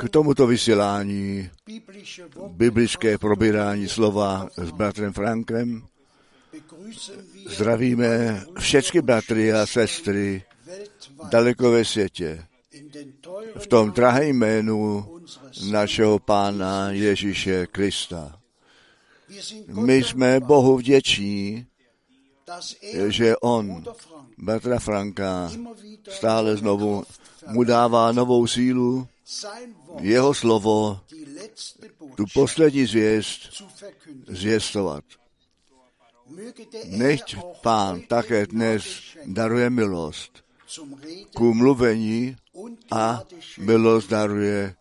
K tomuto vysílání biblické probírání slova s bratrem Frankem zdravíme všechny bratry a sestry daleko ve světě. V tom drahém jménu našeho Pána Ježíše Krista. My jsme Bohu vděční, že On, bratra Franka, stále znovu mu dává novou sílu, jeho slovo, tu poslední zvěst zvěstovat. Nechť pán také dnes daruje milost ku mluvení a milost daruje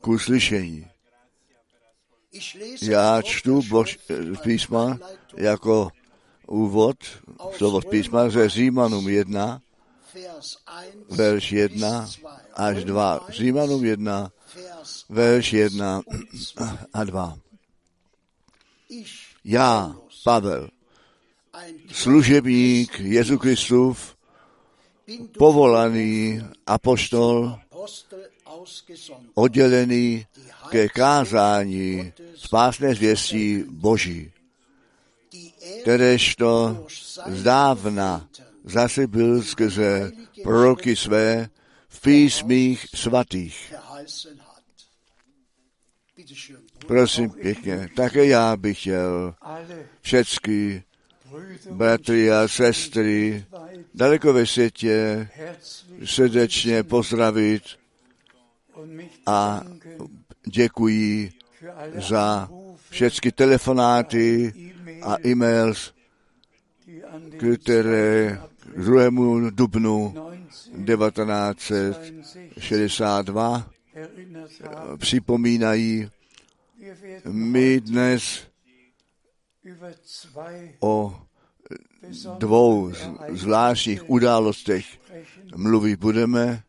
ku slyšení. Já čtu bož, písma jako úvod, slovo z písma ze Římanům 1, verš 1 až 2. Římanům 1, verš 1 a 2. Já, Pavel, služebník Jezu Kristův, povolaný apoštol, oddělený ke kázání spásné zvěstí Boží, kteréžto zdávna zase byl skrze proroky své v písmích svatých. Prosím pěkně, také já bych chtěl všechny bratry a sestry daleko ve světě srdečně pozdravit a děkuji za všechny telefonáty a e-mails, které 2. dubnu 1962 připomínají, my dnes o dvou zvláštních událostech mluvit budeme,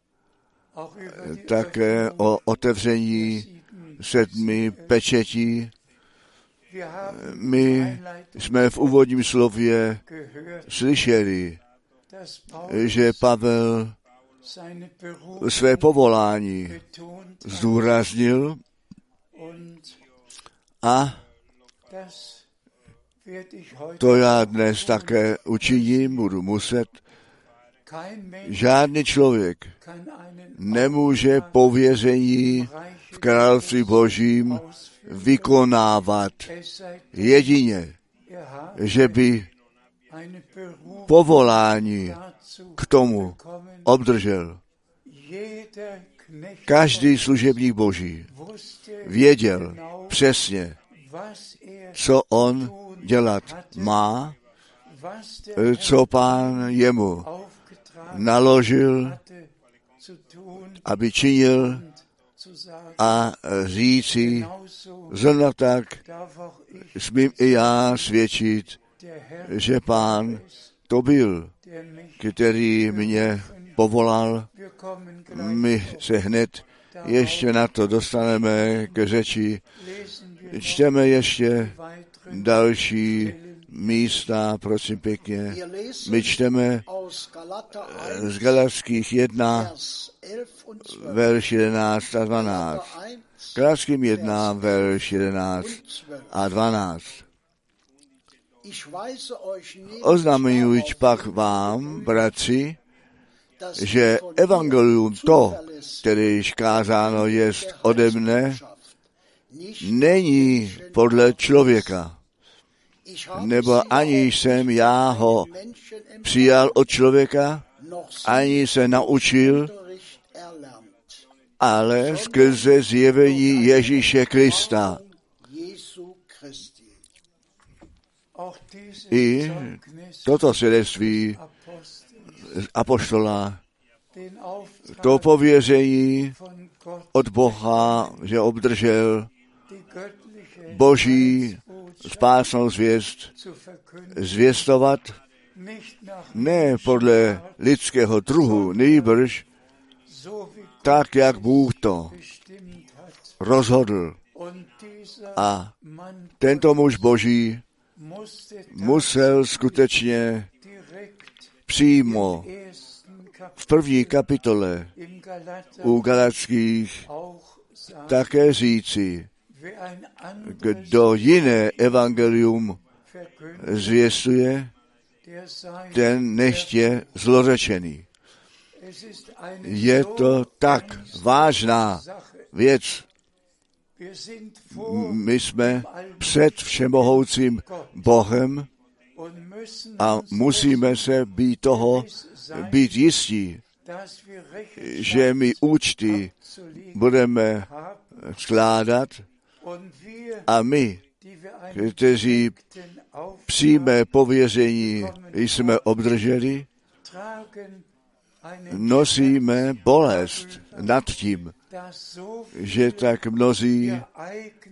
také o otevření sedmi pečetí. My jsme v úvodním slově slyšeli, že Pavel své povolání zdůraznil a to já dnes také učiním, budu muset. Žádný člověk nemůže pověření v království božím vykonávat jedině, že by povolání k tomu obdržel. Každý služebník boží věděl přesně, co on dělat má, co pán jemu naložil, aby činil a říci, zrovna tak smím i já svědčit, že pán to byl, který mě povolal. My se hned ještě na to dostaneme ke řeči. Čteme ještě další místa, prosím pěkně. My čteme z Galatských 1, verš 11 a 12. Galatským 1, verš 11 a 12. Oznamuji pak vám, bratři, že evangelium to, které již kázáno jest ode mne, není podle člověka. Nebo ani jsem já ho přijal od člověka, ani se naučil, ale skrze zjevení Ježíše Krista. I toto svědectví apoštola, to pověření od Boha, že obdržel boží spásnou zvěst, zvěstovat ne podle lidského druhu, nejbrž tak, jak Bůh to rozhodl. A tento muž boží musel skutečně přímo v první kapitole u Galackých také říci, kdo jiné evangelium zvěstuje, ten nechtě zlořečený. Je to tak vážná věc. My jsme před všemohoucím Bohem a musíme se být toho, být jistí, že my účty budeme skládat a my, kteří přímé pověření jsme obdrželi, nosíme bolest nad tím, že tak mnozí,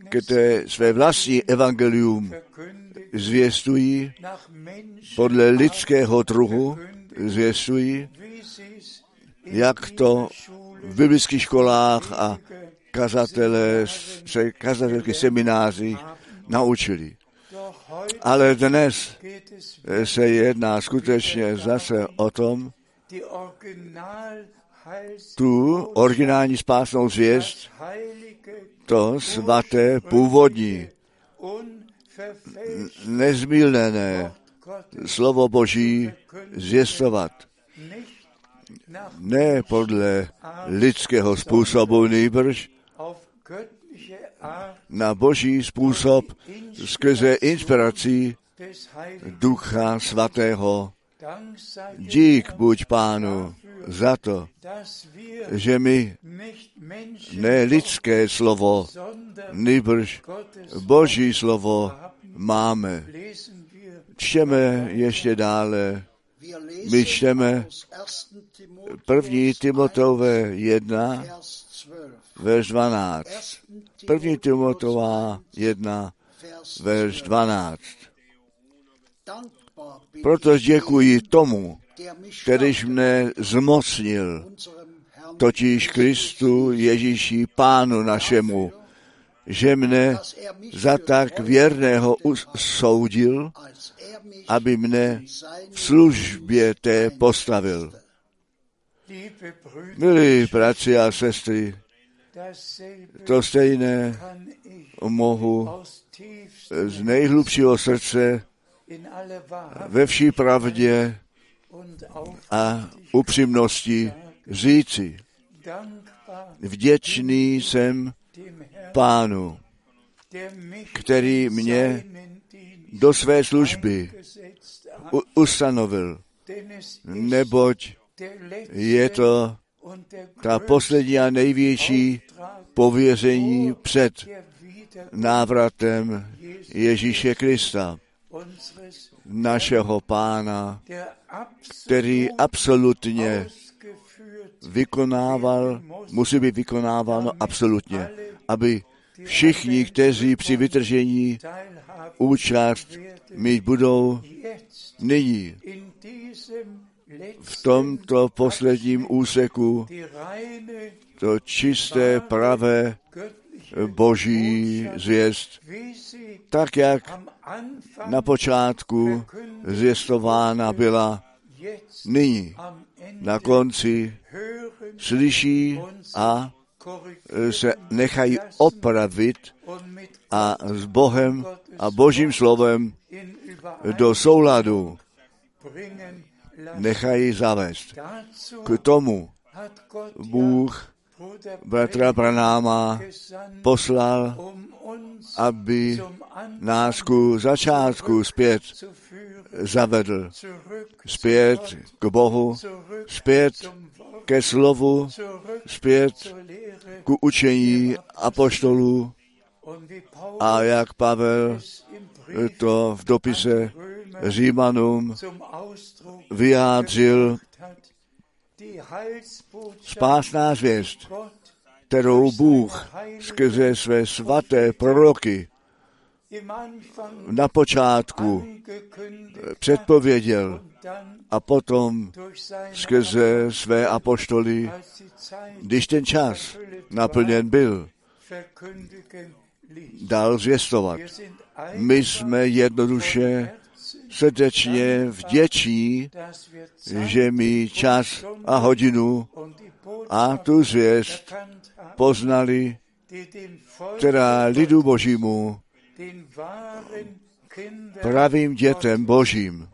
které své vlastní evangelium zvěstují, podle lidského druhu zvěstují, jak to v biblických školách a kazatelé, kazatelské semináři naučili. Ale dnes se jedná skutečně zase o tom, tu originální spásnou zvěst, to svaté původní, nezmílené slovo Boží zvěstovat. Ne podle lidského způsobu, nejbrž na boží způsob skrze inspirací Ducha Svatého. Dík buď Pánu za to, že my ne lidské slovo, nýbrž Boží slovo máme. Čteme ještě dále. My čteme první Timotové 1, verš 12. První Timotová 1, verš 12. Proto děkuji tomu, kterýž mne zmocnil, totiž Kristu Ježíši Pánu našemu, že mne za tak věrného soudil, aby mne v službě té postavil. Milí bratři a sestry, to stejné mohu z nejhlubšího srdce ve vší pravdě a upřímnosti říci. Vděčný jsem pánu, který mě do své služby ustanovil, neboť je to ta poslední a největší pověření před návratem Ježíše Krista, našeho pána, který absolutně vykonával, musí být vykonáváno absolutně, aby všichni, kteří při vytržení účast mít budou nyní v tomto posledním úseku to čisté, pravé boží zvěst, tak jak na počátku zvěstována byla, nyní na konci slyší a se nechají opravit a s Bohem a Božím slovem do souladu nechají zavést. K tomu Bůh bratra Branáma poslal, aby nás ku začátku zpět zavedl. Zpět k Bohu, zpět ke slovu, zpět ku učení apoštolů a jak Pavel to v dopise Římanům vyjádřil spásná zvěst, kterou Bůh skrze své svaté proroky na počátku předpověděl a potom skrze své apoštoly, když ten čas naplněn byl, dal zvěstovat. My jsme jednoduše srdečně vděčí, že mi čas a hodinu a tu zvěst poznali, která lidu božímu, pravým dětem božím,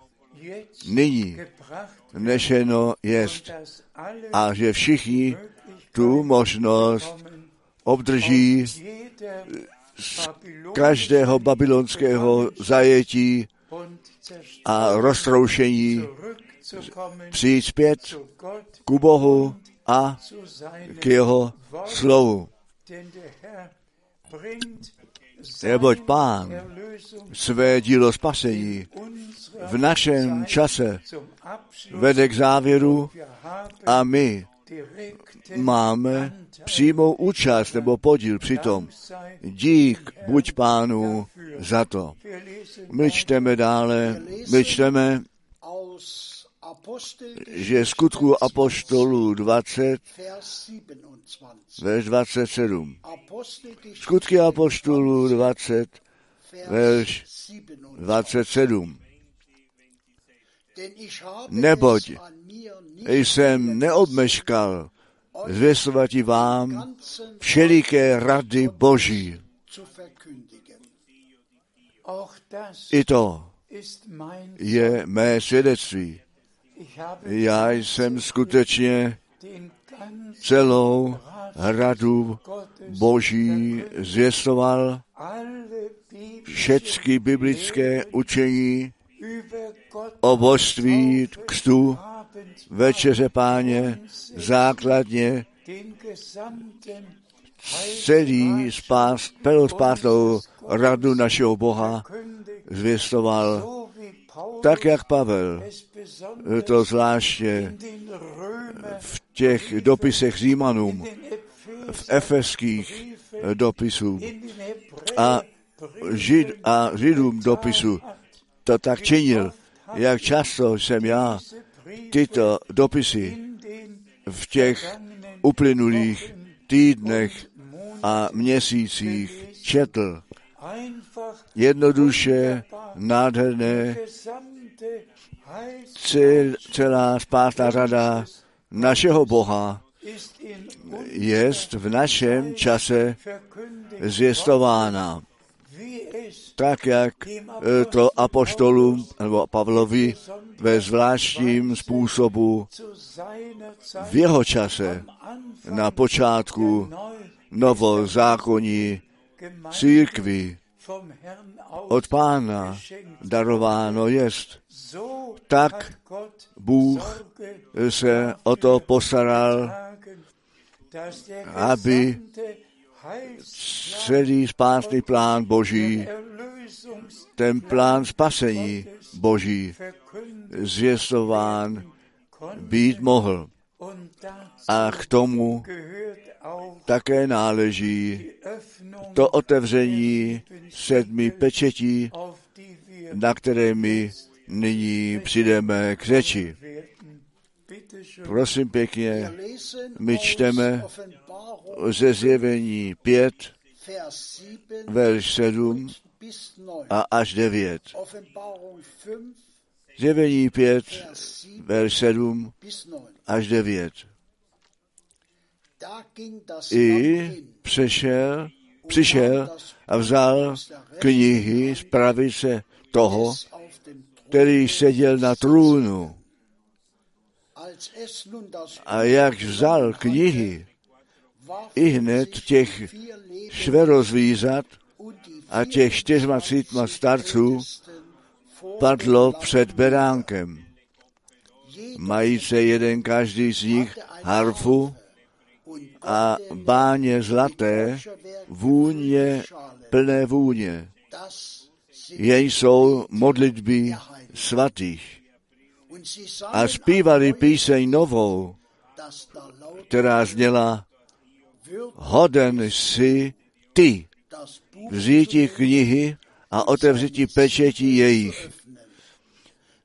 nyní nešeno jest a že všichni tu možnost obdrží z každého babylonského zajetí a roztroušení přijít zpět ku Bohu a k jeho slovu. Neboť Pán své dílo spasení v našem čase vede k závěru a my máme přímou účast nebo podíl přitom. Dík buď pánu za to. My čteme dále, my čteme, že skutku apoštolů 20, verš 27. Skutky apoštolů 20, verš 27. Neboť jsem neobmeškal zvěstovat vám všeliké rady Boží. I to je mé svědectví. Já jsem skutečně celou radu Boží zvěstoval všechny biblické učení o božství kstu, večeře páně, základně celý spás, pelospásnou radu našeho Boha zvěstoval, tak jak Pavel to zvláště v těch dopisech Římanům, v efeských dopisů. A, žid, a židům dopisu to tak činil, jak často jsem já tyto dopisy v těch uplynulých týdnech a měsících četl. Jednoduše, nádherné, cel, celá spásná rada našeho Boha jest v našem čase zjistována tak jak to apoštolům nebo Pavlovi ve zvláštním způsobu v jeho čase na počátku novozákonní církvy od pána darováno jest. Tak Bůh se o to postaral, aby celý spásný plán Boží, ten plán spasení Boží zvěstován být mohl. A k tomu také náleží to otevření sedmi pečetí, na které my nyní přijdeme k řeči. Prosím pěkně, my čteme ze zjevení 5, verš 7 a až 9. Zjevení 5, verš 7 až 9. I přešel přišel a vzal knihy z pravice toho, který seděl na trůnu. A jak vzal knihy, i hned těch šverozvířat a těch čtyřmacítma starců padlo před beránkem. Mají se jeden každý z nich harfu a báně zlaté, vůně, plné vůně. Jen jsou modlitby svatých. A zpívali píseň novou, která zněla Hoden jsi ty, vzítí knihy a otevřítí pečetí jejich.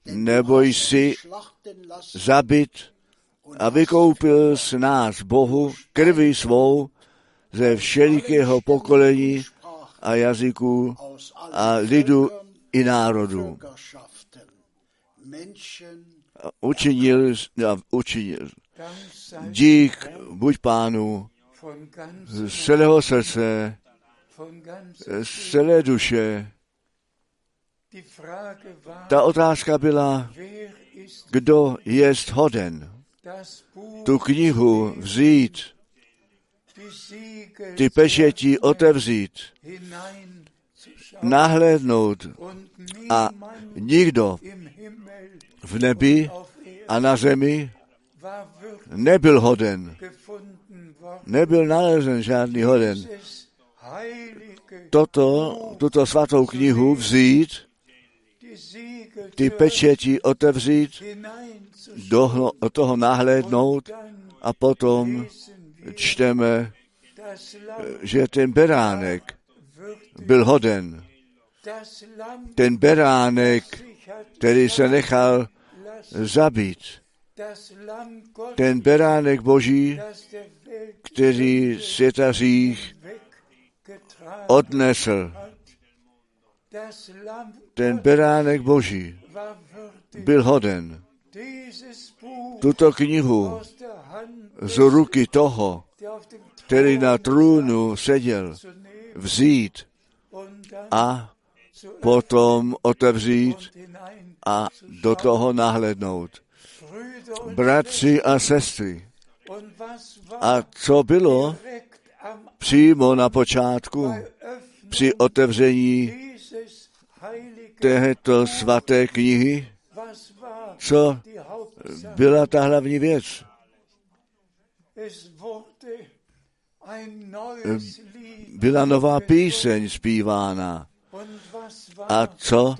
Neboj si zabit a vykoupil s nás Bohu krví svou ze všelikého pokolení a jazyků a lidu i národů. Učinil, učinil. Dík buď pánu z celého srdce, z celé duše. Ta otázka byla, kdo je hoden tu knihu vzít, ty pešetí otevřít, nahlédnout a nikdo v nebi a na zemi nebyl hoden. Nebyl nalezen žádný hoden. Toto, tuto svatou knihu vzít, ty pečeti otevřít, do toho nahlédnout a potom čteme, že ten beránek byl hoden. Ten beránek, který se nechal zabít. Ten beránek boží, který světařích odnesl. Ten beránek boží byl hoden tuto knihu z ruky toho, který na trůnu seděl, vzít a potom otevřít a do toho nahlednout. Bratři a sestry, a co bylo přímo na počátku při otevření této svaté knihy? Co byla ta hlavní věc? Byla nová píseň zpívána. A co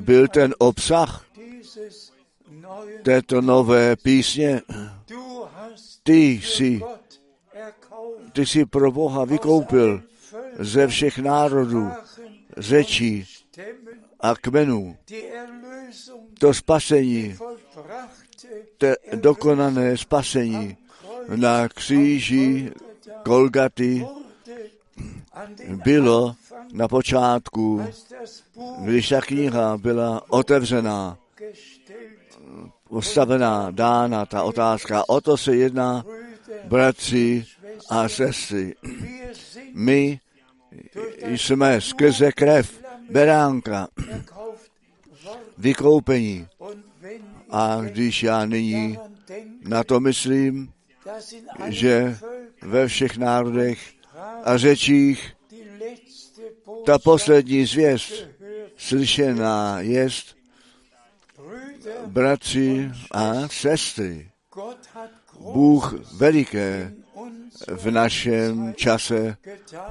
byl ten obsah této nové písně? Ty jsi, ty jsi pro Boha vykoupil ze všech národů, řečí a kmenů. To spasení, to dokonané spasení na kříži Kolgaty bylo na počátku, když ta kniha byla otevřená, postavená, dána ta otázka. O to se jedná, bratři a sestry. My jsme skrze krev beránka vykoupení. A když já nyní na to myslím, že ve všech národech a řečích ta poslední zvěst slyšená jest, bratři a sestry, Bůh veliké v našem čase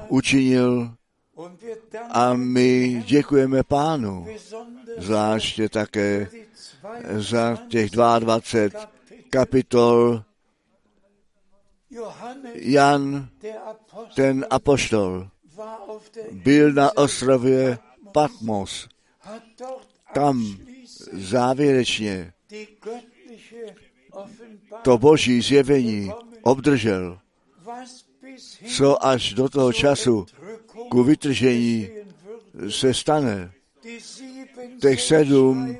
učinil. A my děkujeme pánu, zvláště také za těch 22 kapitol. Jan, ten apoštol, byl na ostrově Patmos. Tam závěrečně to boží zjevení obdržel, co až do toho času ku vytržení se stane. Těch sedm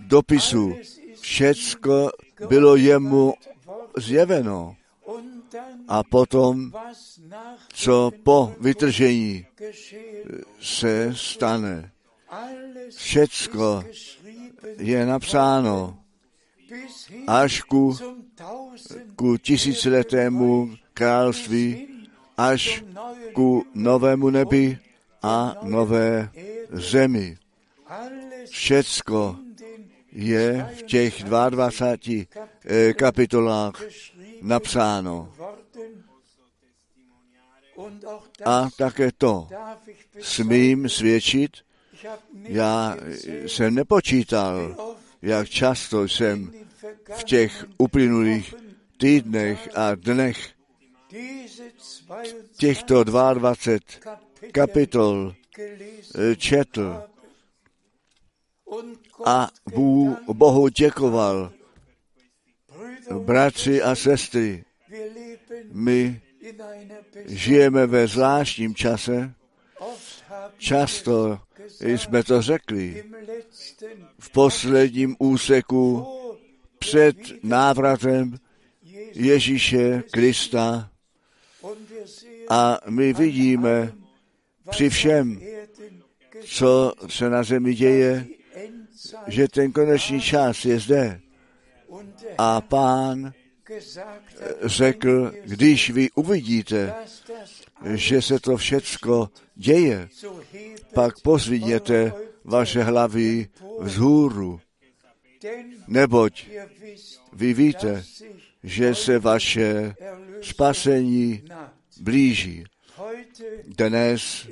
dopisů, všecko bylo jemu zjeveno. A potom, co po vytržení se stane. Všecko je napsáno až ku, ku tisíciletému království, až ku novému nebi a nové zemi. Všecko je v těch 22 eh, kapitolách napsáno. A také to smím svědčit, já jsem nepočítal, jak často jsem v těch uplynulých týdnech a dnech těchto 22 kapitol eh, četl a Bohu děkoval. Bratři a sestry, my žijeme ve zvláštním čase. Často jsme to řekli v posledním úseku před návratem Ježíše Krista a my vidíme při všem, co se na zemi děje, že ten konečný čas je zde. A pán řekl, když vy uvidíte, že se to všecko děje, pak pozvidněte vaše hlavy vzhůru, neboť vy víte, že se vaše spasení blíží. Dnes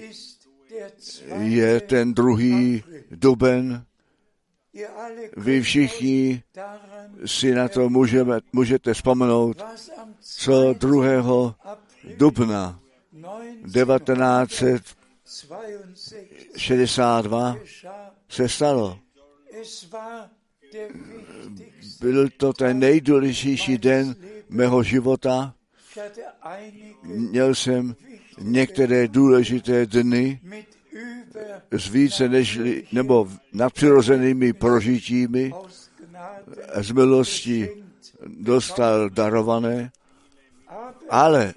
je ten druhý duben. Vy všichni si na to můžeme, můžete vzpomenout, co 2. dubna 1962 se stalo. Byl to ten nejdůležitější den mého života. Měl jsem některé důležité dny s více než, nebo nadpřirozenými prožitími z milosti dostal darované, ale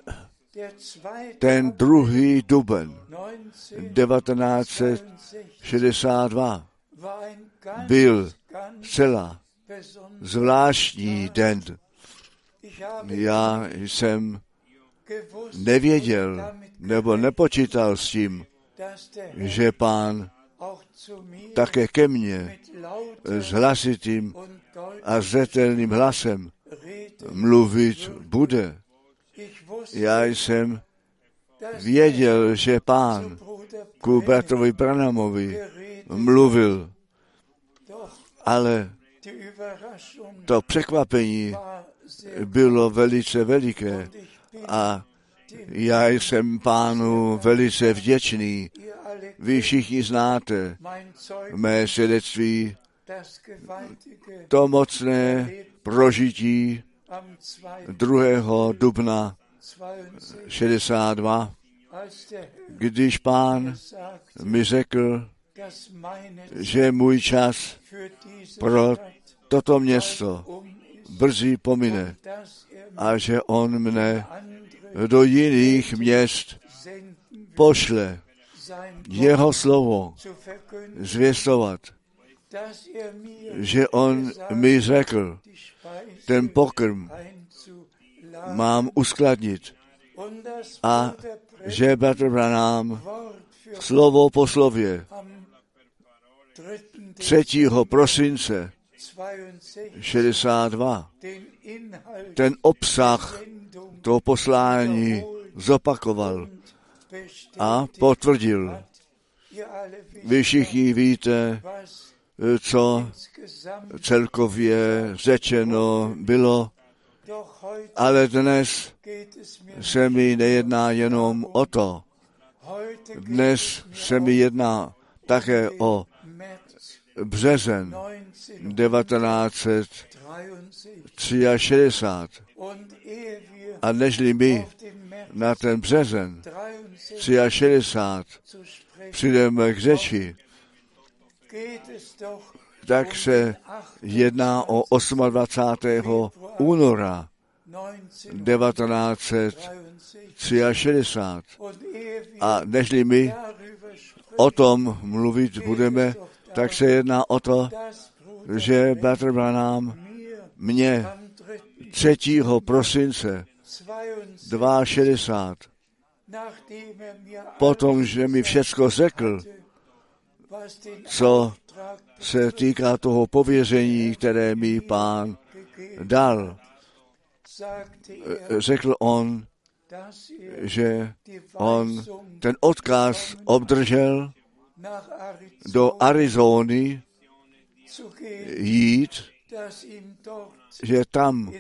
ten druhý duben 1962 byl celá zvláštní den. Já jsem nevěděl nebo nepočítal s tím, že pán také ke mně s hlasitým a zřetelným hlasem mluvit bude. Já jsem věděl, že pán ku bratrovi Branamovi mluvil, ale to překvapení bylo velice veliké a já jsem pánu velice vděčný. Vy všichni znáte mé svědectví, to mocné prožití 2. dubna 62, když pán mi řekl, že můj čas pro toto město brzy pomine a že on mne do jiných měst pošle jeho slovo zvěstovat, že on mi řekl, ten pokrm mám uskladnit a že bratr Branham slovo po slově 3. prosince 62 ten obsah toho poslání zopakoval a potvrdil. Vy všichni víte, co celkově řečeno bylo, ale dnes se mi nejedná jenom o to. Dnes se mi jedná také o březen 1963. A nežli my na ten březen 63 přijdeme k řeči, tak se jedná o 28. února 1963. A nežli my o tom mluvit budeme, tak se jedná o to, že Bratr Branham mě 3. prosince 62 potom, že mi všecko řekl, co se týká toho pověření, které mi pán dal. Řekl on, že on ten odkaz obdržel do Arizony jít, že tam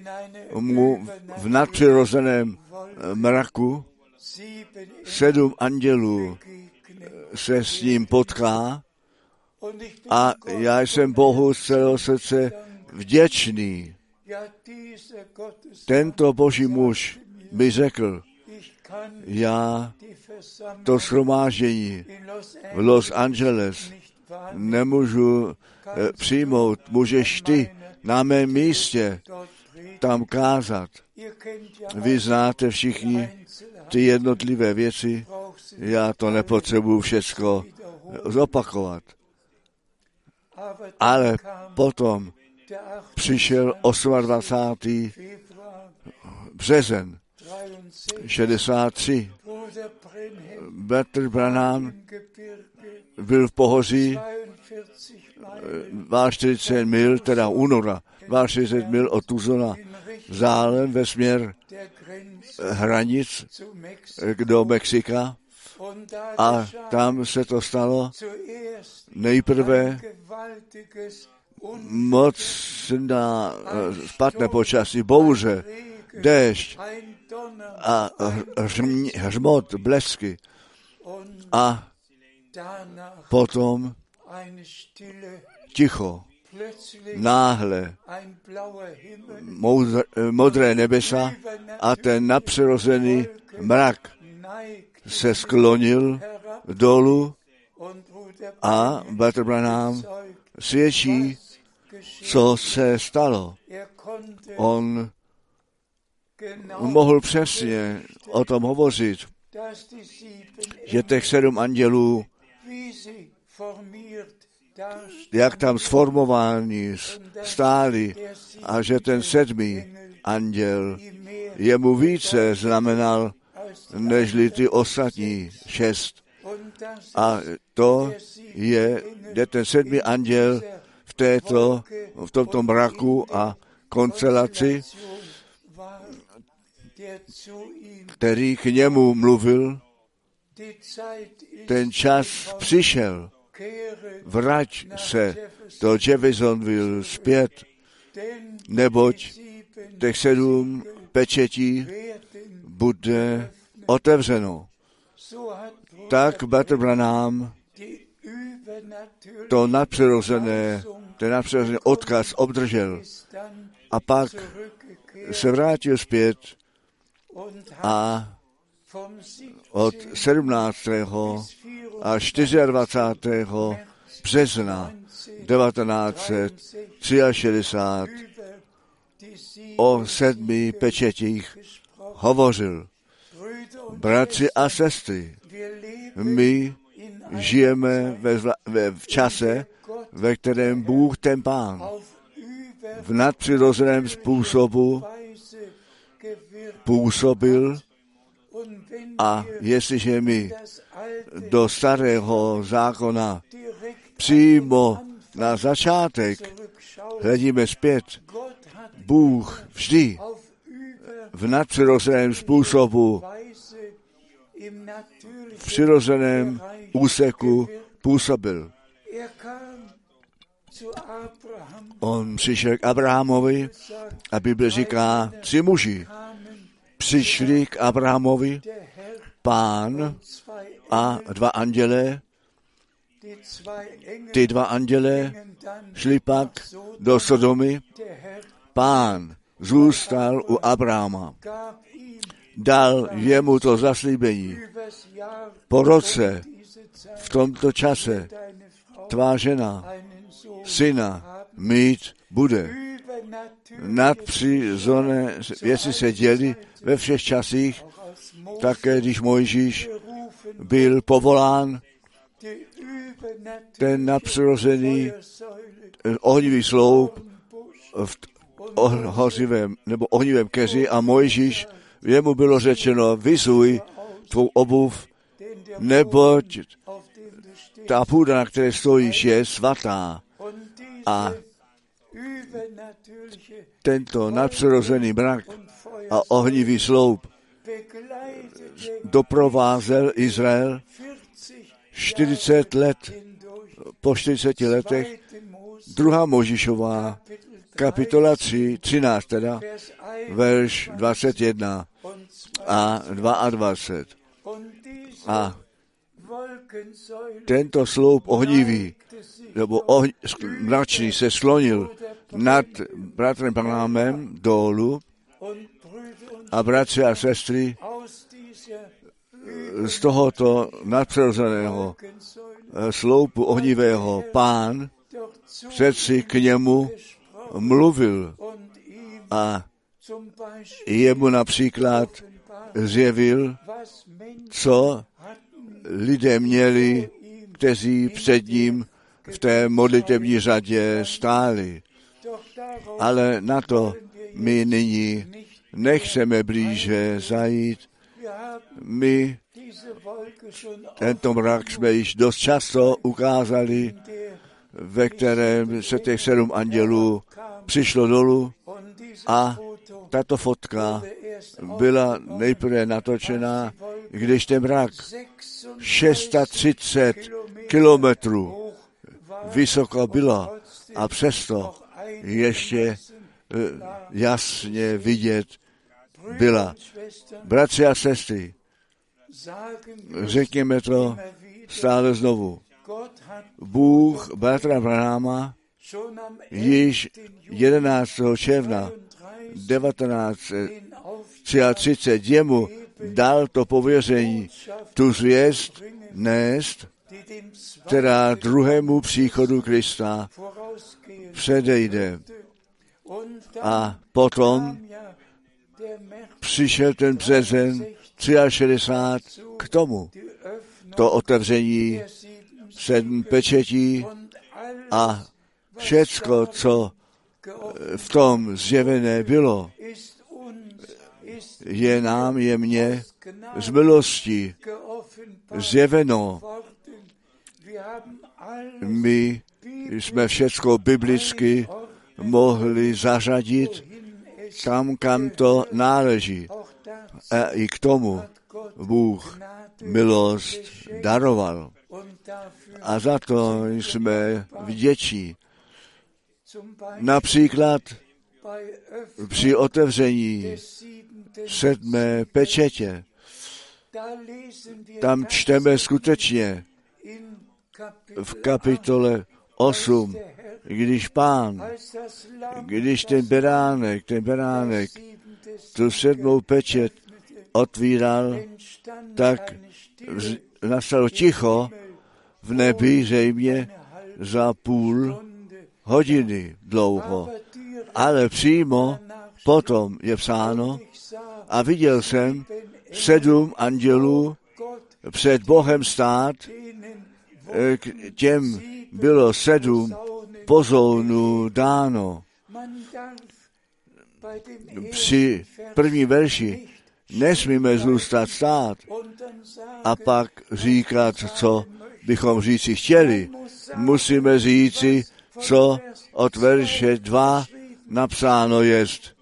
mu v nadpřirozeném mraku sedm andělů se s ním potká a já jsem Bohu z celého srdce vděčný. Tento boží muž mi řekl, já to shromáždění v Los Angeles nemůžu eh, přijmout, můžeš ty na mém místě tam kázat. Vy znáte všichni ty jednotlivé věci, já to nepotřebuji všecko zopakovat. Ale potom přišel 28. březen 63. Bratr Branham byl v pohoří 42 mil, teda února, 42 mil od Tuzona zálem ve směr hranic do Mexika. A tam se to stalo nejprve moc na špatné počasí, bouře, déšť a hřmot, blesky. A potom ticho, náhle modré nebesa a ten napřirozený mrak se sklonil dolů a Bratr Branham svědčí, co se stalo. On mohl přesně o tom hovořit, že těch sedm andělů, jak tam sformováni stáli a že ten sedmý anděl jemu více znamenal, nežli ty ostatní šest. A to je, je ten sedmý anděl v, této, v tomto mraku a konstelaci, který k němu mluvil, ten čas přišel. Vrať se do Jeffersonville zpět, neboť těch sedm pečetí bude otevřeno. Tak Branham to nadpřirozené, ten nadpřirozený odkaz obdržel a pak se vrátil zpět a od 17. a 24. března 1963 o sedmi pečetích hovořil. Bratři a sestry, my žijeme ve, ve, v čase, ve kterém Bůh ten Pán v nadpřirozeném způsobu působil a jestliže my do starého zákona přímo na začátek hledíme zpět, Bůh vždy v nadpřirozeném způsobu v přirozeném úseku působil. On přišel k Abrahamovi a Bible říká, tři muži přišli k Abrahamovi, pán a dva anděle. Ty dva anděle šli pak do Sodomy. Pán zůstal u Abrahama. Dal jemu to zaslíbení. Po roce, v tomto čase, tvá žena syna mít bude. Nadpřirozené věci se děly ve všech časích, také když Mojžíš byl povolán, ten nadpřirozený ohnivý sloup v hořivém nebo ohnivém keři a Mojžíš, jemu bylo řečeno, vyzuj tvou obuv, neboť ta půda, na které stojíš, je svatá. A tento nadpřirozený mrak a ohnivý sloup doprovázel Izrael 40 let, po 40 letech, druhá Možišová, kapitola 3, 13 teda, verš 21 a 22. A tento sloup ohnivý, nebo ohň, mračný se slonil nad bratrem Panámem dolů a bratři a sestry z tohoto nadpřirozeného sloupu ohnivého pán přeci k němu mluvil a jemu například zjevil, co lidé měli, kteří před ním v té modlitební řadě stáli. Ale na to my nyní nechceme blíže zajít. My tento mrak jsme již dost často ukázali, ve kterém se těch sedm andělů přišlo dolů a tato fotka byla nejprve natočená, když ten mrak 630 kilometrů vysoko bylo a přesto ještě jasně vidět byla. Bratři a sestry, řekněme to stále znovu. Bůh bratra Abraháma již 11. června 1933 jemu dal to pověření tu zvěst nést, která druhému příchodu Krista předejde. A potom přišel ten březen 63 k tomu. To otevření sedm pečetí a všecko, co v tom zjevené bylo, je nám jemně z milosti zjeveno. My jsme všecko biblicky mohli zařadit tam, kam to náleží. A i k tomu Bůh milost daroval. A za to jsme vděčí. Například při otevření sedmé pečetě, tam čteme skutečně v kapitole 8, když pán, když ten beránek, ten beránek, tu sedmou pečet otvíral, tak nastalo ticho v nebi zřejmě za půl hodiny dlouho. Ale přímo potom je psáno, a viděl jsem sedm andělů před Bohem stát, k těm bylo sedm pozounů dáno. Při první verši nesmíme zůstat stát a pak říkat, co bychom říci chtěli. Musíme říci, co od verše 2 napsáno jest.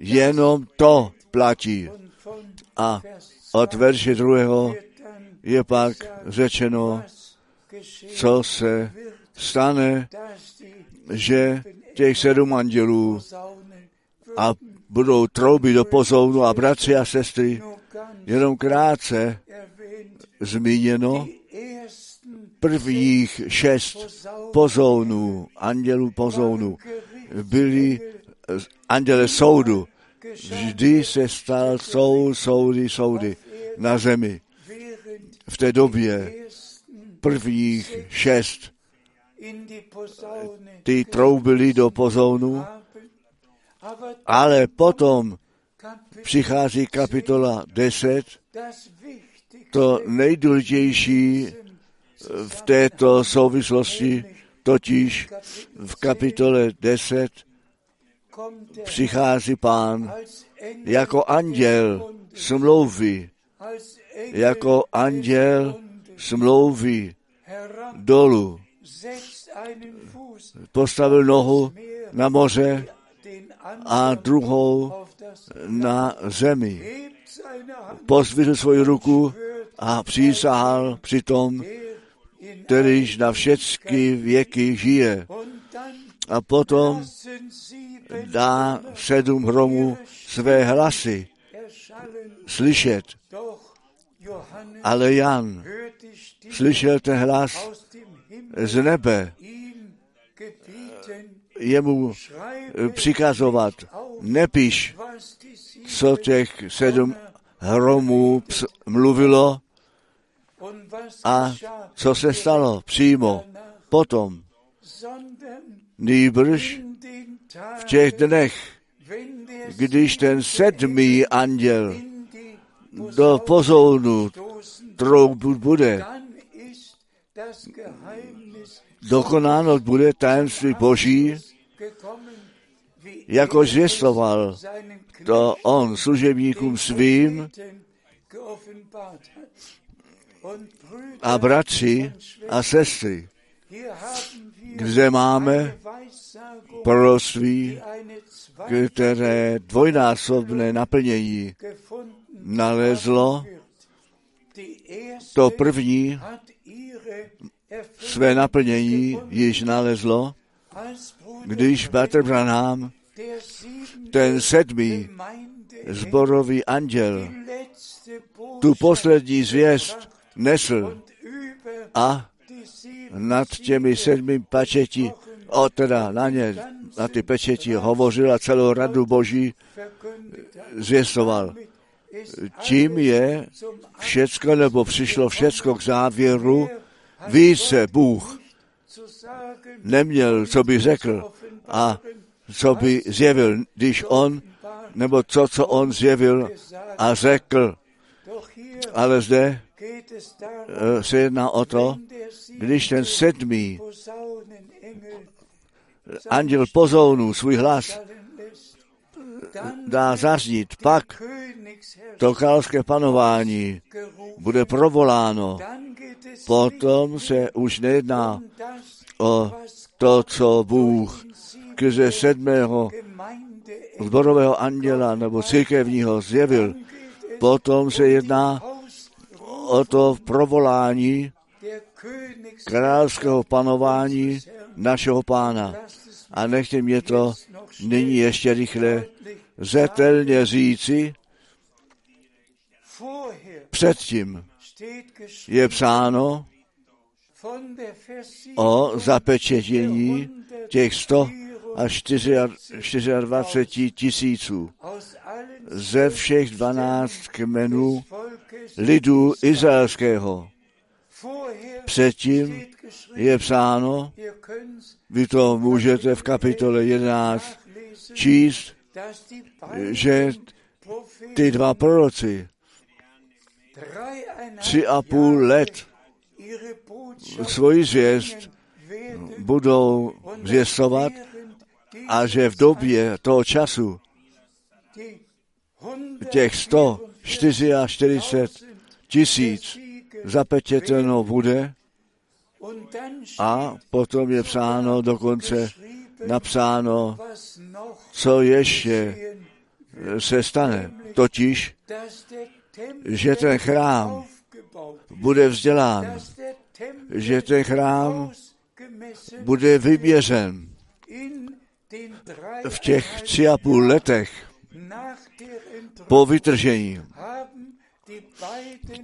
Jenom to platí. A od verše druhého je pak řečeno, co se stane, že těch sedm andělů a budou trouby do pozounu a bratři a sestry, jenom krátce zmíněno, prvních šest pozounů, andělů pozounů, byli anděle soudu. Vždy se stal soud, soudy, soudy na zemi. V té době prvních šest. Ty troubili do pozounu Ale potom přichází kapitola 10, to nejdůležitější v této souvislosti, totiž v kapitole 10 přichází pán jako anděl smlouvy, jako anděl smlouvy dolů. Postavil nohu na moře a druhou na zemi. Pozvil svoji ruku a přísahal přitom, kterýž na všechny věky žije. A potom dá sedm hromů své hlasy slyšet. Ale Jan slyšel ten hlas z nebe, jemu přikazovat, nepiš, co těch sedm hromů mluvilo a co se stalo přímo potom. Nýbrž v těch dnech, když ten sedmý anděl do pozounu troubu bude, dokonáno bude tajemství Boží, jako zvěstoval to on služebníkům svým a bratři a sestry, kde máme proroctví, které dvojnásobné naplnění nalezlo, to první své naplnění již nalezlo, když Petr Branham, ten sedmý zborový anděl, tu poslední zvěst nesl a nad těmi sedmi pačeti, o teda na ně, na ty pečeti hovořil a celou radu Boží zvěstoval. Tím je všecko, nebo přišlo všecko k závěru, více Bůh neměl, co by řekl a co by zjevil, když on, nebo to, co on zjevil a řekl. Ale zde se jedná o to, když ten sedmý anděl pozounu svůj hlas dá zaznít, pak to královské panování bude provoláno. Potom se už nejedná o to, co Bůh skrze sedmého zborového anděla nebo církevního zjevil. Potom se jedná o to provolání královského panování našeho pána. A nechte mě to nyní ještě rychle zetelně říci, předtím je psáno o zapečetění těch 100 až 24 tisíců ze všech 12 kmenů lidu izraelského. Předtím je psáno, vy to můžete v kapitole 11 číst, že ty dva proroci tři a půl let svoji zvěst budou zvěstovat a že v době toho času těch 144 tisíc zapečeteno bude a potom je psáno dokonce napsáno, co ještě se stane. Totiž, že ten chrám bude vzdělán, že ten chrám bude vyměřen v těch tři a půl letech po vytržení.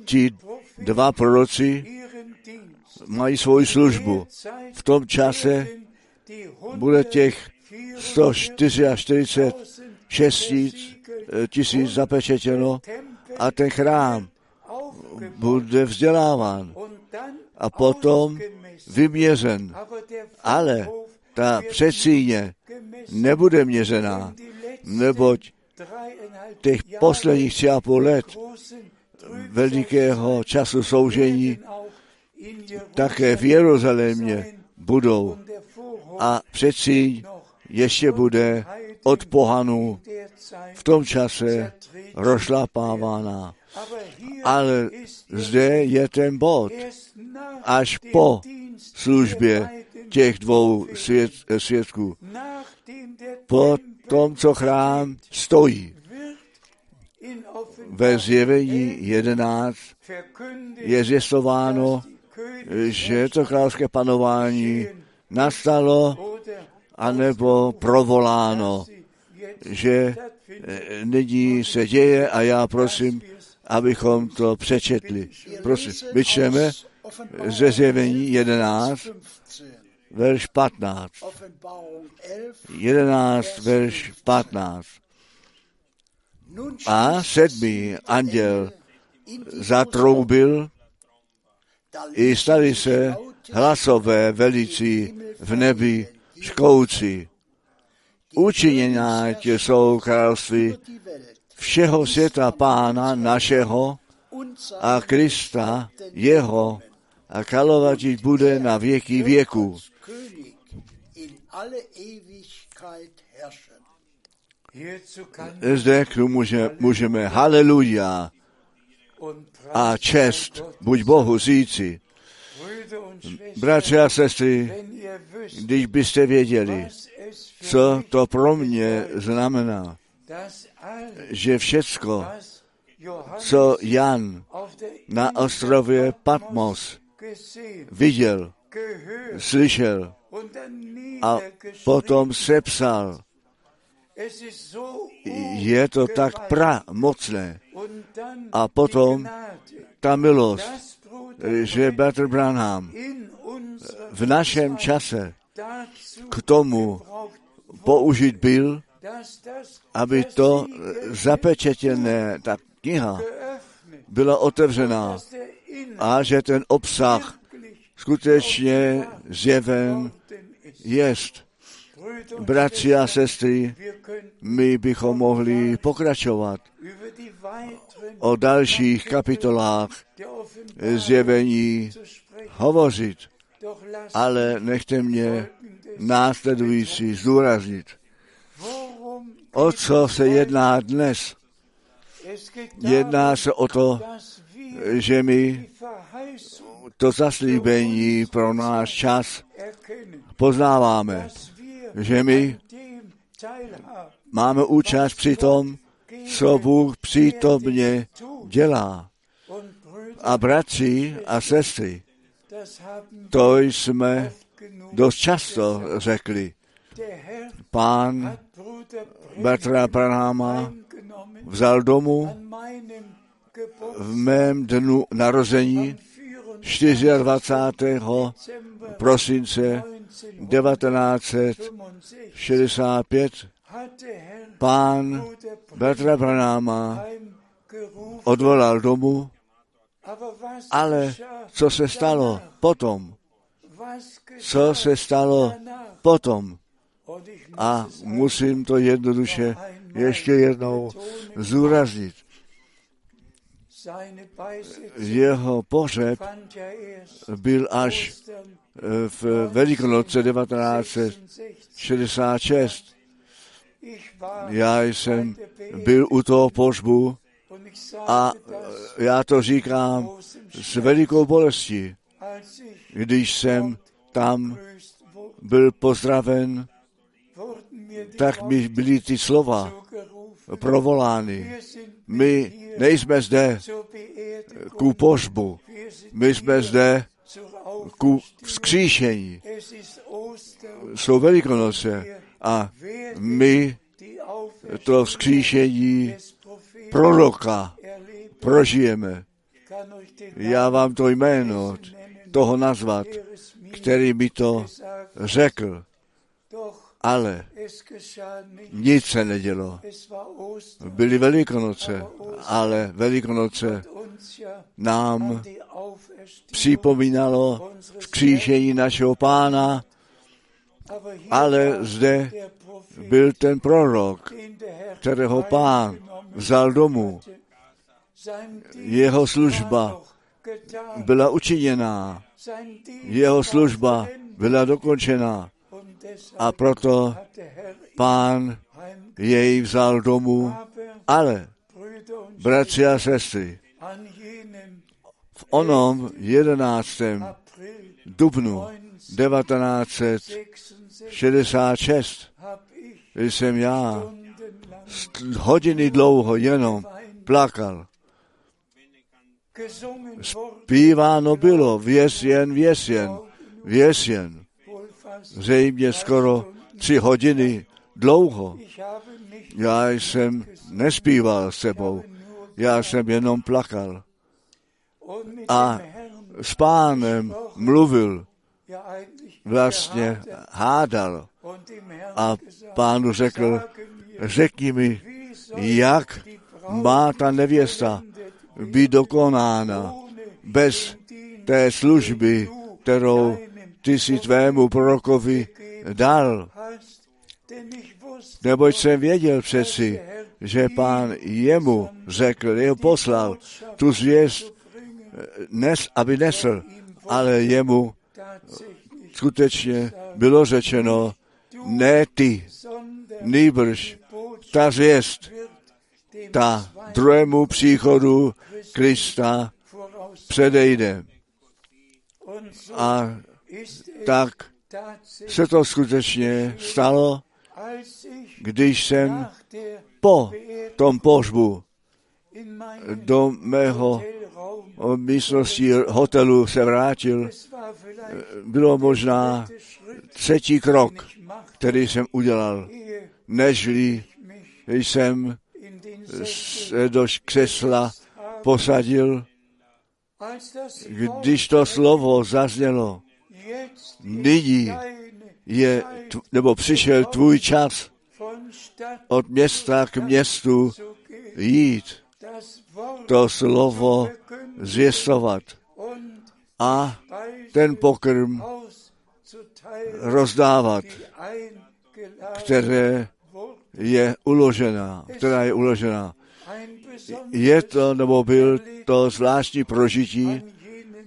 Ti dva proroci mají svoji službu. V tom čase bude těch 144 tisíc zapečetěno a ten chrám bude vzděláván a potom vyměřen. Ale ta předsíně nebude měřená, neboť těch posledních tři a půl let velikého času soužení také v Jeruzalémě budou a přeci ještě bude od pohanů v tom čase rošlapávána. Ale zde je ten bod. Až po službě těch dvou svět, svědků. Po tom, co chrám stojí. Ve zjevení 11 je zjistováno, že to královské panování nastalo anebo provoláno, že nyní se děje a já prosím, abychom to přečetli. Prosím, my čteme ze zjevení 11, verš 15. 11, verš 15. A sedmý anděl zatroubil, i stali se hlasové velicí v nebi škouci. Učiněná jsou království všeho světa pána našeho a Krista jeho a kráľovať bude na věky věku. Zde k tomu může, můžeme haleluja a čest buď Bohu říci. Bratři a sestry, když byste věděli, co to pro mě znamená, že všecko, co Jan na ostrově Patmos viděl, slyšel a potom sepsal, je to tak pramocné. A potom ta milost, že Bratr Branham v našem čase k tomu použit byl, aby to zapečetěné, ta kniha, byla otevřená a že ten obsah skutečně zjeven jest. Bratři a sestry, my bychom mohli pokračovat o dalších kapitolách zjevení hovořit, ale nechte mě následující zdůraznit. O co se jedná dnes? Jedná se o to, že my to zaslíbení pro náš čas poznáváme, že my máme účast při tom, co Bůh přítomně dělá. A bratři a sestry, to jsme dost často řekli. Pán Bertra Branhama vzal domů v mém dnu narození 24. prosince 1965 pán Bertra Branhama odvolal domů, ale co se stalo potom? Co se stalo potom? A musím to jednoduše ještě jednou zúraznit. Jeho pohřeb byl až v Velikonoce 1966. Já jsem byl u toho pohřbu a já to říkám s velikou bolestí, když jsem tam byl pozdraven, tak mi byly ty slova provolány. My nejsme zde ku pohřbu, my jsme zde ku vzkříšení. Jsou velikonoce a my to vzkříšení proroka prožijeme. Já vám to jméno toho nazvat, který mi to řekl. Ale nic se nedělo. Byly velikonoce, ale velikonoce nám připomínalo vzkříšení našeho pána, ale zde byl ten prorok, kterého pán vzal domů. Jeho služba byla učiněná, jeho služba byla dokončená a proto pán jej vzal domů, ale bratři a sestry, v onom 11. dubnu 1966 jsem já hodiny dlouho jenom plakal. Zpíváno bylo, věs jen, věs jen, věs jen. Zřejmě skoro tři hodiny dlouho. Já jsem nespíval s sebou, já jsem jenom plakal. A s pánem mluvil, vlastně hádal. A pánu řekl, řekni mi, jak má ta nevěsta být dokonána bez té služby, kterou ty si tvému prorokovi dal. Neboť jsem věděl přeci, že pán jemu řekl, jeho poslal tu zvěst, nes, aby nesl, ale jemu skutečně bylo řečeno, ne ty, nýbrž ta zvěst, ta druhému příchodu Krista předejde. A tak se to skutečně stalo, když jsem po tom pohřbu do mého místnosti hotelu se vrátil, bylo možná třetí krok, který jsem udělal, nežli jsem se do křesla posadil, když to slovo zaznělo. Nyní je, nebo přišel tvůj čas od města k městu jít, to slovo zvěstovat a ten pokrm rozdávat, které je uložená, která je uložená. Je to, nebo byl to zvláštní prožití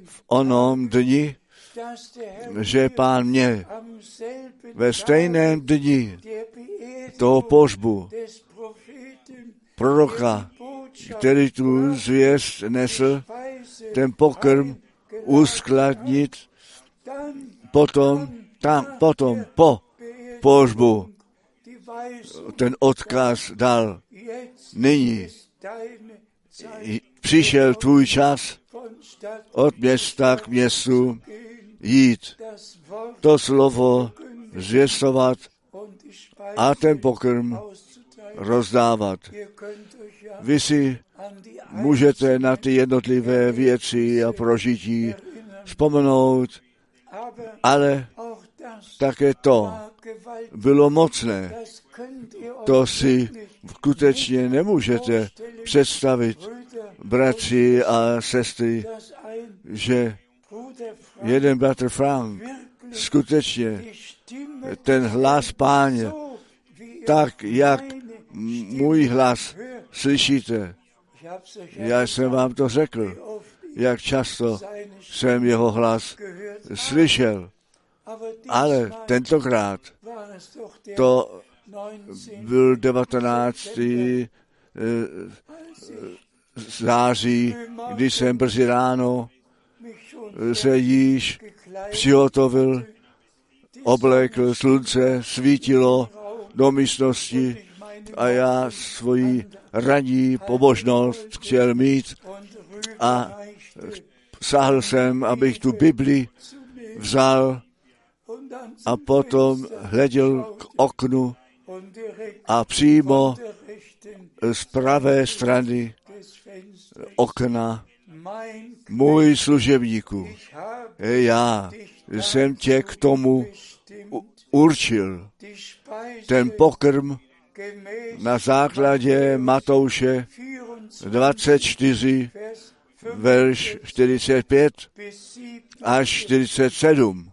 v onom dni, že pán mě ve stejném dni toho požbu proroka, který tu zvěst nesl, ten pokrm uskladnit, potom, tam, potom po požbu ten odkaz dal. Nyní přišel tvůj čas od města k městu jít, to slovo zvěstovat a ten pokrm rozdávat. Vy si můžete na ty jednotlivé věci a prožití vzpomenout, ale také to bylo mocné. To si skutečně nemůžete představit, bratři a sestry, že jeden bratr Frank skutečně ten hlas páně, tak jak můj hlas slyšíte, já jsem vám to řekl, jak často jsem jeho hlas slyšel. Ale tentokrát to byl 19. Eh, září, kdy jsem brzy ráno se již přihotovil, oblékl, slunce svítilo do místnosti a já svoji ranní pobožnost chtěl mít a sáhl jsem, abych tu Bibli vzal a potom hleděl k oknu a přímo z pravé strany okna můj služebníku, já jsem tě k tomu určil. Ten pokrm na základě Matouše 24, verš 45 až 47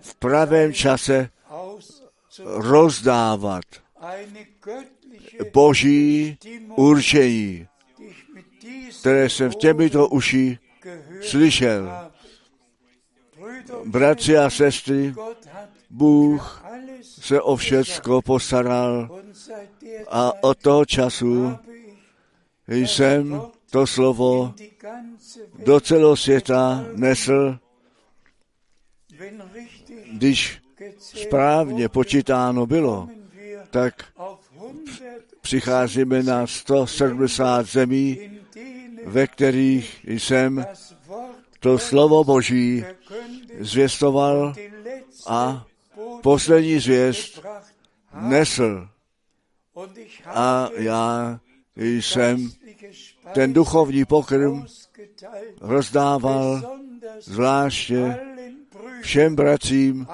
v pravém čase rozdávat boží určení, které jsem v těmito uši slyšel. Bratři a sestry, Bůh se o všecko postaral a od toho času jsem to slovo do celého světa nesl, když správně počítáno bylo, tak přicházíme na 170 zemí, ve kterých jsem to slovo Boží zvěstoval a poslední zvěst nesl. A já jsem ten duchovní pokrm rozdával zvláště všem bratřím,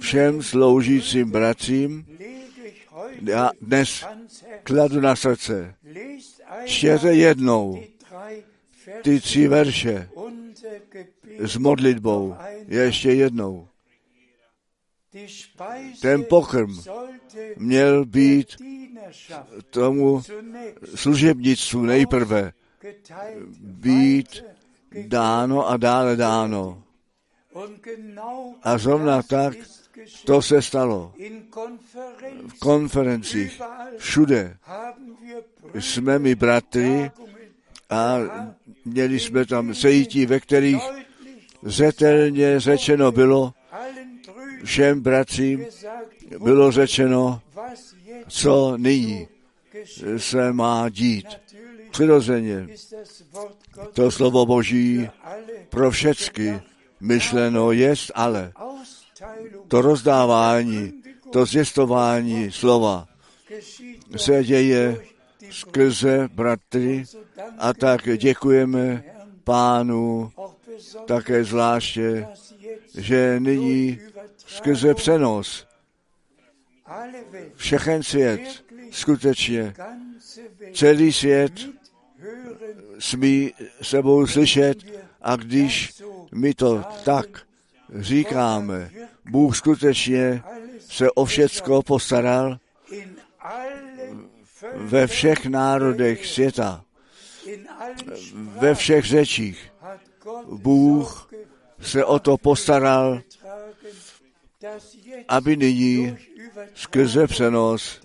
všem sloužícím bratřím. Já dnes kladu na srdce. Čtěte jednou ty tři verše s modlitbou. Ještě jednou. Ten pokrm měl být tomu služebnictvu nejprve být dáno a dále dáno. A zrovna tak to se stalo. V konferencích všude jsme my bratry a měli jsme tam sejítí, ve kterých zetelně řečeno bylo, všem bratřím bylo řečeno, co nyní se má dít. Přirozeně to slovo Boží pro všecky myšleno jest, ale to rozdávání, to zjistování slova se děje skrze bratry. A tak děkujeme pánu také zvláště, že nyní skrze přenos všechen svět, skutečně celý svět smí sebou slyšet. A když my to tak říkáme, Bůh skutečně se o všecko postaral ve všech národech světa, ve všech řečích. Bůh se o to postaral, aby nyní skrze přenos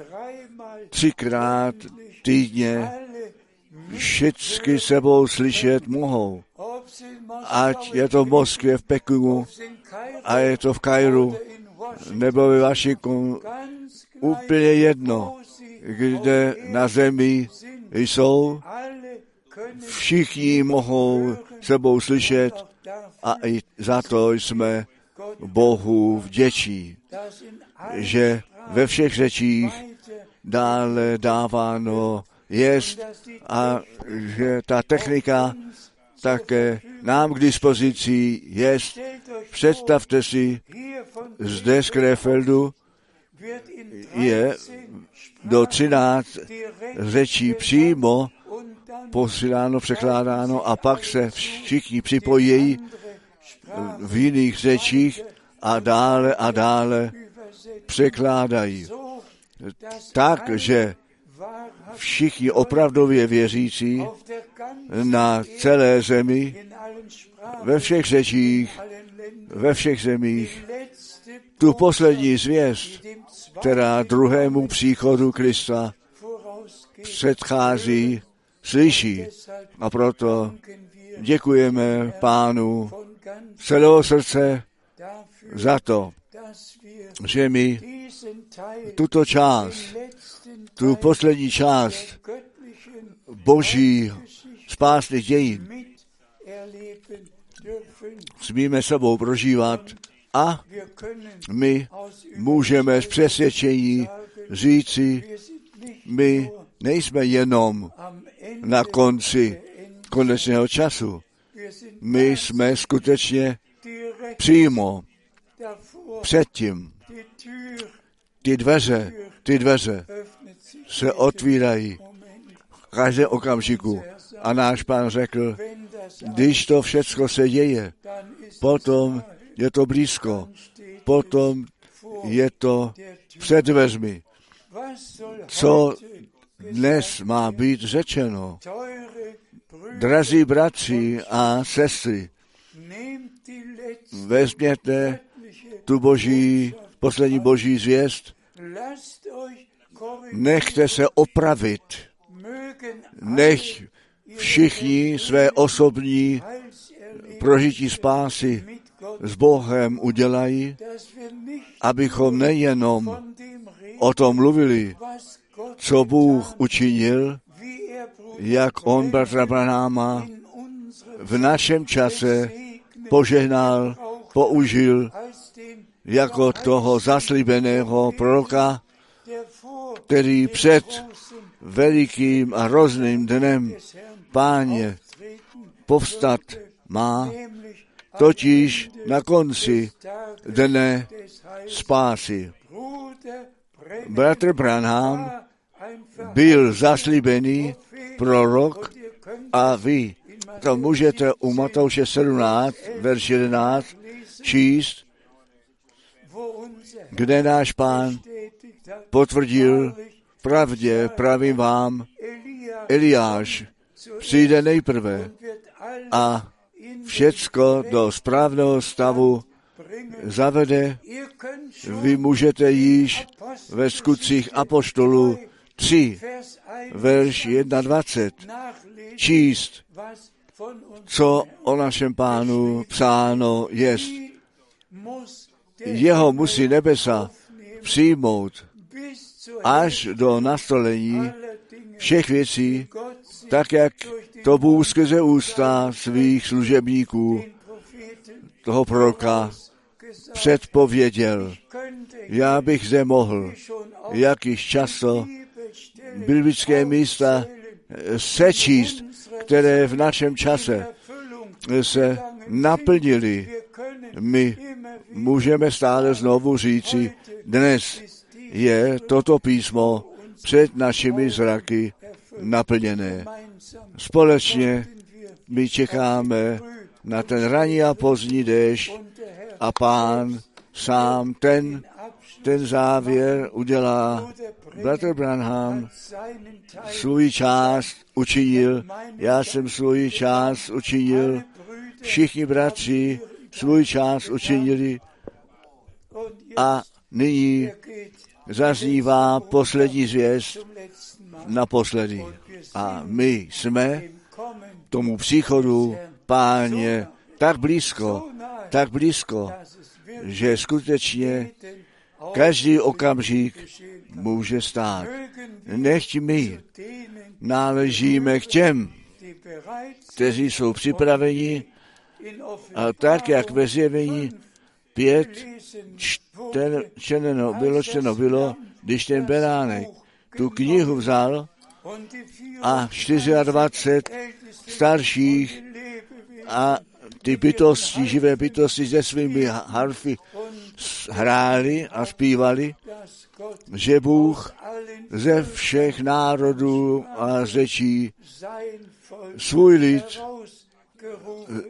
třikrát týdně všichni sebou slyšet mohou. Ať je to v Moskvě, v Pekingu, a je to v Kairu, nebo ve Vašiku, úplně jedno, kde na zemi jsou, všichni mohou sebou slyšet a i za to jsme Bohu vděčí, že ve všech řečích dále dáváno jest a že ta technika také nám k dispozici jest. Představte si, zde z Krefeldu je do 13 řečí přímo posíláno, překládáno a pak se všichni připojí v jiných řečích a dále a dále překládají. Takže všichni opravdově věřící na celé zemi, ve všech řečích, ve všech zemích, tu poslední zvěst, která druhému příchodu Krista předchází, slyší. A proto děkujeme Pánu celého srdce za to, že mi tuto část, tu poslední část boží spásných dějin smíme sebou prožívat a my můžeme z přesvědčení říci, my nejsme jenom na konci konečného času. My jsme skutečně přímo předtím. Ty dveře, ty dveře se otvírají v každém okamžiku. A náš pán řekl, když to všechno se děje, potom je to blízko, potom je to před dveřmi. co dnes má být řečeno. Drazí bratři a sestry, vezměte tu boží, poslední boží zvěst, nechte se opravit, nech všichni své osobní prožití spásy s Bohem udělají, abychom nejenom o tom mluvili, co Bůh učinil, jak on bratra Branáma v našem čase požehnal, použil jako toho zaslíbeného proroka, který před velikým a hrozným dnem páně povstat má, totiž na konci dne spásy. Bratr Branham byl zaslíbený prorok a vy to můžete u Matouše 17, verš 11 číst, kde náš pán potvrdil pravdě, pravím vám, Eliáš přijde nejprve a všecko do správného stavu zavede. Vy můžete již ve skutcích apoštolů 3, verš 21, číst, co o našem pánu psáno jest. Jeho musí nebesa přijmout až do nastolení všech věcí, tak jak to Bůh skrze ústa svých služebníků, toho proroka, předpověděl. Já bych zde mohl, jak již často, biblické místa sečíst, které v našem čase se naplnili. My můžeme stále znovu říci, dnes je toto písmo před našimi zraky naplněné. Společně my čekáme na ten ranní a pozdní déšť a pán sám ten, ten závěr udělá. Bratr Branham svůj část učinil, já jsem svůj část učinil, všichni bratři svůj část učinili a nyní zaznívá poslední zvěst naposledy. A my jsme tomu příchodu páně tak blízko, tak blízko, že skutečně každý okamžik může stát. Nechť my náležíme k těm, kteří jsou připraveni a tak, jak ve zjevení pět čteno, bylo čteno bylo, když ten beránek tu knihu vzal a 24 starších a ty bytosti, živé bytosti se svými harfy hráli a zpívali, že Bůh ze všech národů a řečí svůj lid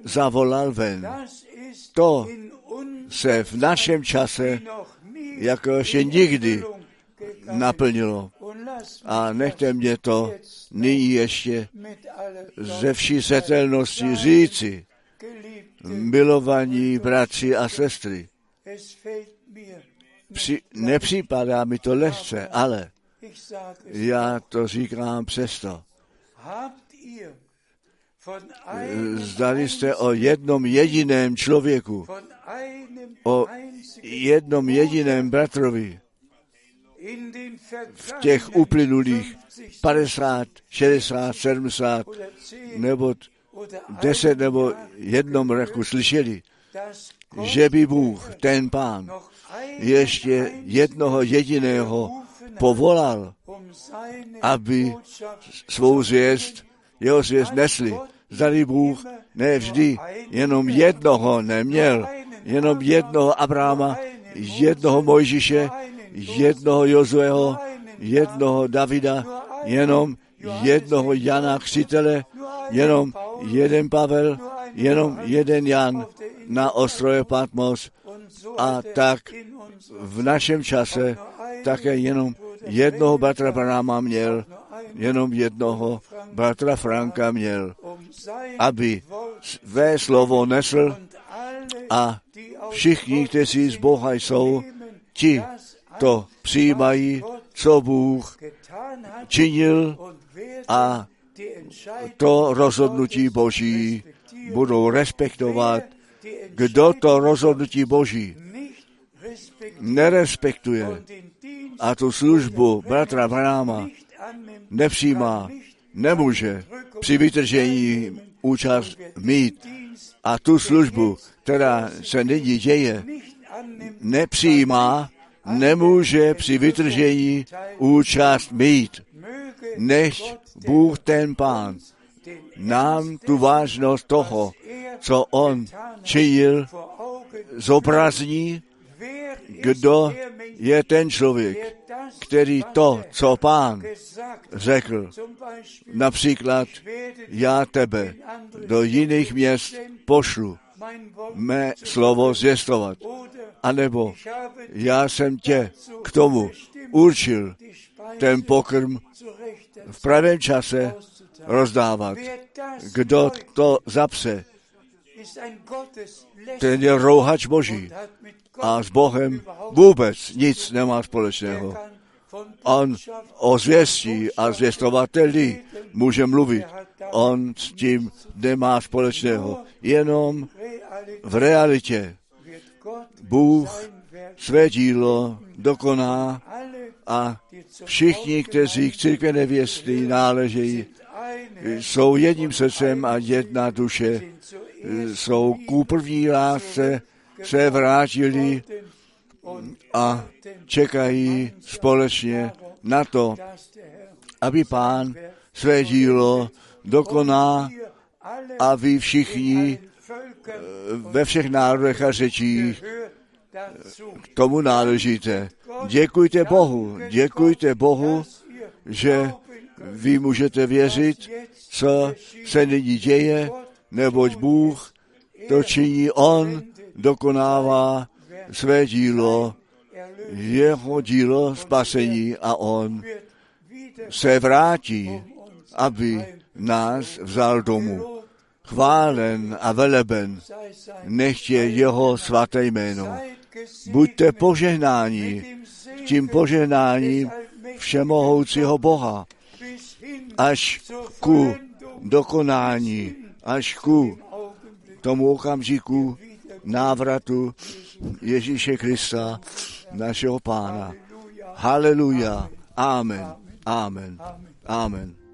zavolal ven. To se v našem čase jako ještě nikdy naplnilo. A nechte mě to nyní ještě ze vší setelnosti říci, milovaní bratři a sestry. Při, nepřipadá mi to lehce, ale já to říkám přesto. Zdali jste o jednom jediném člověku, o jednom jediném bratrovi v těch uplynulých 50, 60, 70 nebo 10 nebo jednom roku slyšeli, že by Bůh, ten pán, ještě jednoho jediného povolal, aby svou zvěst, jeho zvěst nesli. Zdali Bůh ne vždy jenom jednoho neměl, jenom jednoho Abrahama, jednoho Mojžiše, jednoho Jozueho, jednoho Davida, jenom jednoho Jana Křitele, jenom jeden Pavel, jenom jeden Jan na ostrově Patmos. A tak v našem čase také jenom Jednoho bratra Branhama měl, jenom jednoho bratra Franka měl, aby své slovo nesl. A všichni, kteří z Boha jsou, ti to přijímají, co Bůh činil a to rozhodnutí Boží budou respektovat. Kdo to rozhodnutí Boží nerespektuje a tu službu bratra Bráma nepřijímá, nemůže při vytržení účast mít a tu službu, která se nyní děje, nepřijímá, nemůže při vytržení účast mít. Než Bůh ten Pán nám tu vážnost toho, co On činil, zobrazní, kdo je ten člověk, který to, co pán řekl, například já tebe do jiných měst pošlu, mé slovo zvěstovat, anebo já jsem tě k tomu určil ten pokrm v pravém čase rozdávat. Kdo to zapse, ten je rouhač Boží a s Bohem vůbec nic nemá společného. On o zvěstí a zvěstovateli může mluvit. On s tím nemá společného. Jenom v realitě Bůh své dílo dokoná a všichni, kteří k církve nevěsty náležejí, jsou jedním srdcem a jedna duše, jsou ku první lásce se vrátili a čekají společně na to, aby pán své dílo dokoná a vy všichni ve všech národech a řečích k tomu náležíte. Děkujte Bohu, děkujte Bohu, že vy můžete věřit, co se nyní děje, neboť Bůh to činí On, dokonává své dílo, jeho dílo spasení a on se vrátí, aby nás vzal domů. Chválen a veleben, nech je jeho svaté jméno. Buďte požehnáni tím požehnáním všemohoucího Boha, až ku dokonání, až ku tomu okamžiku návratu Ježíše Krista, našeho pána. Haleluja. Amen. Amen. Amen.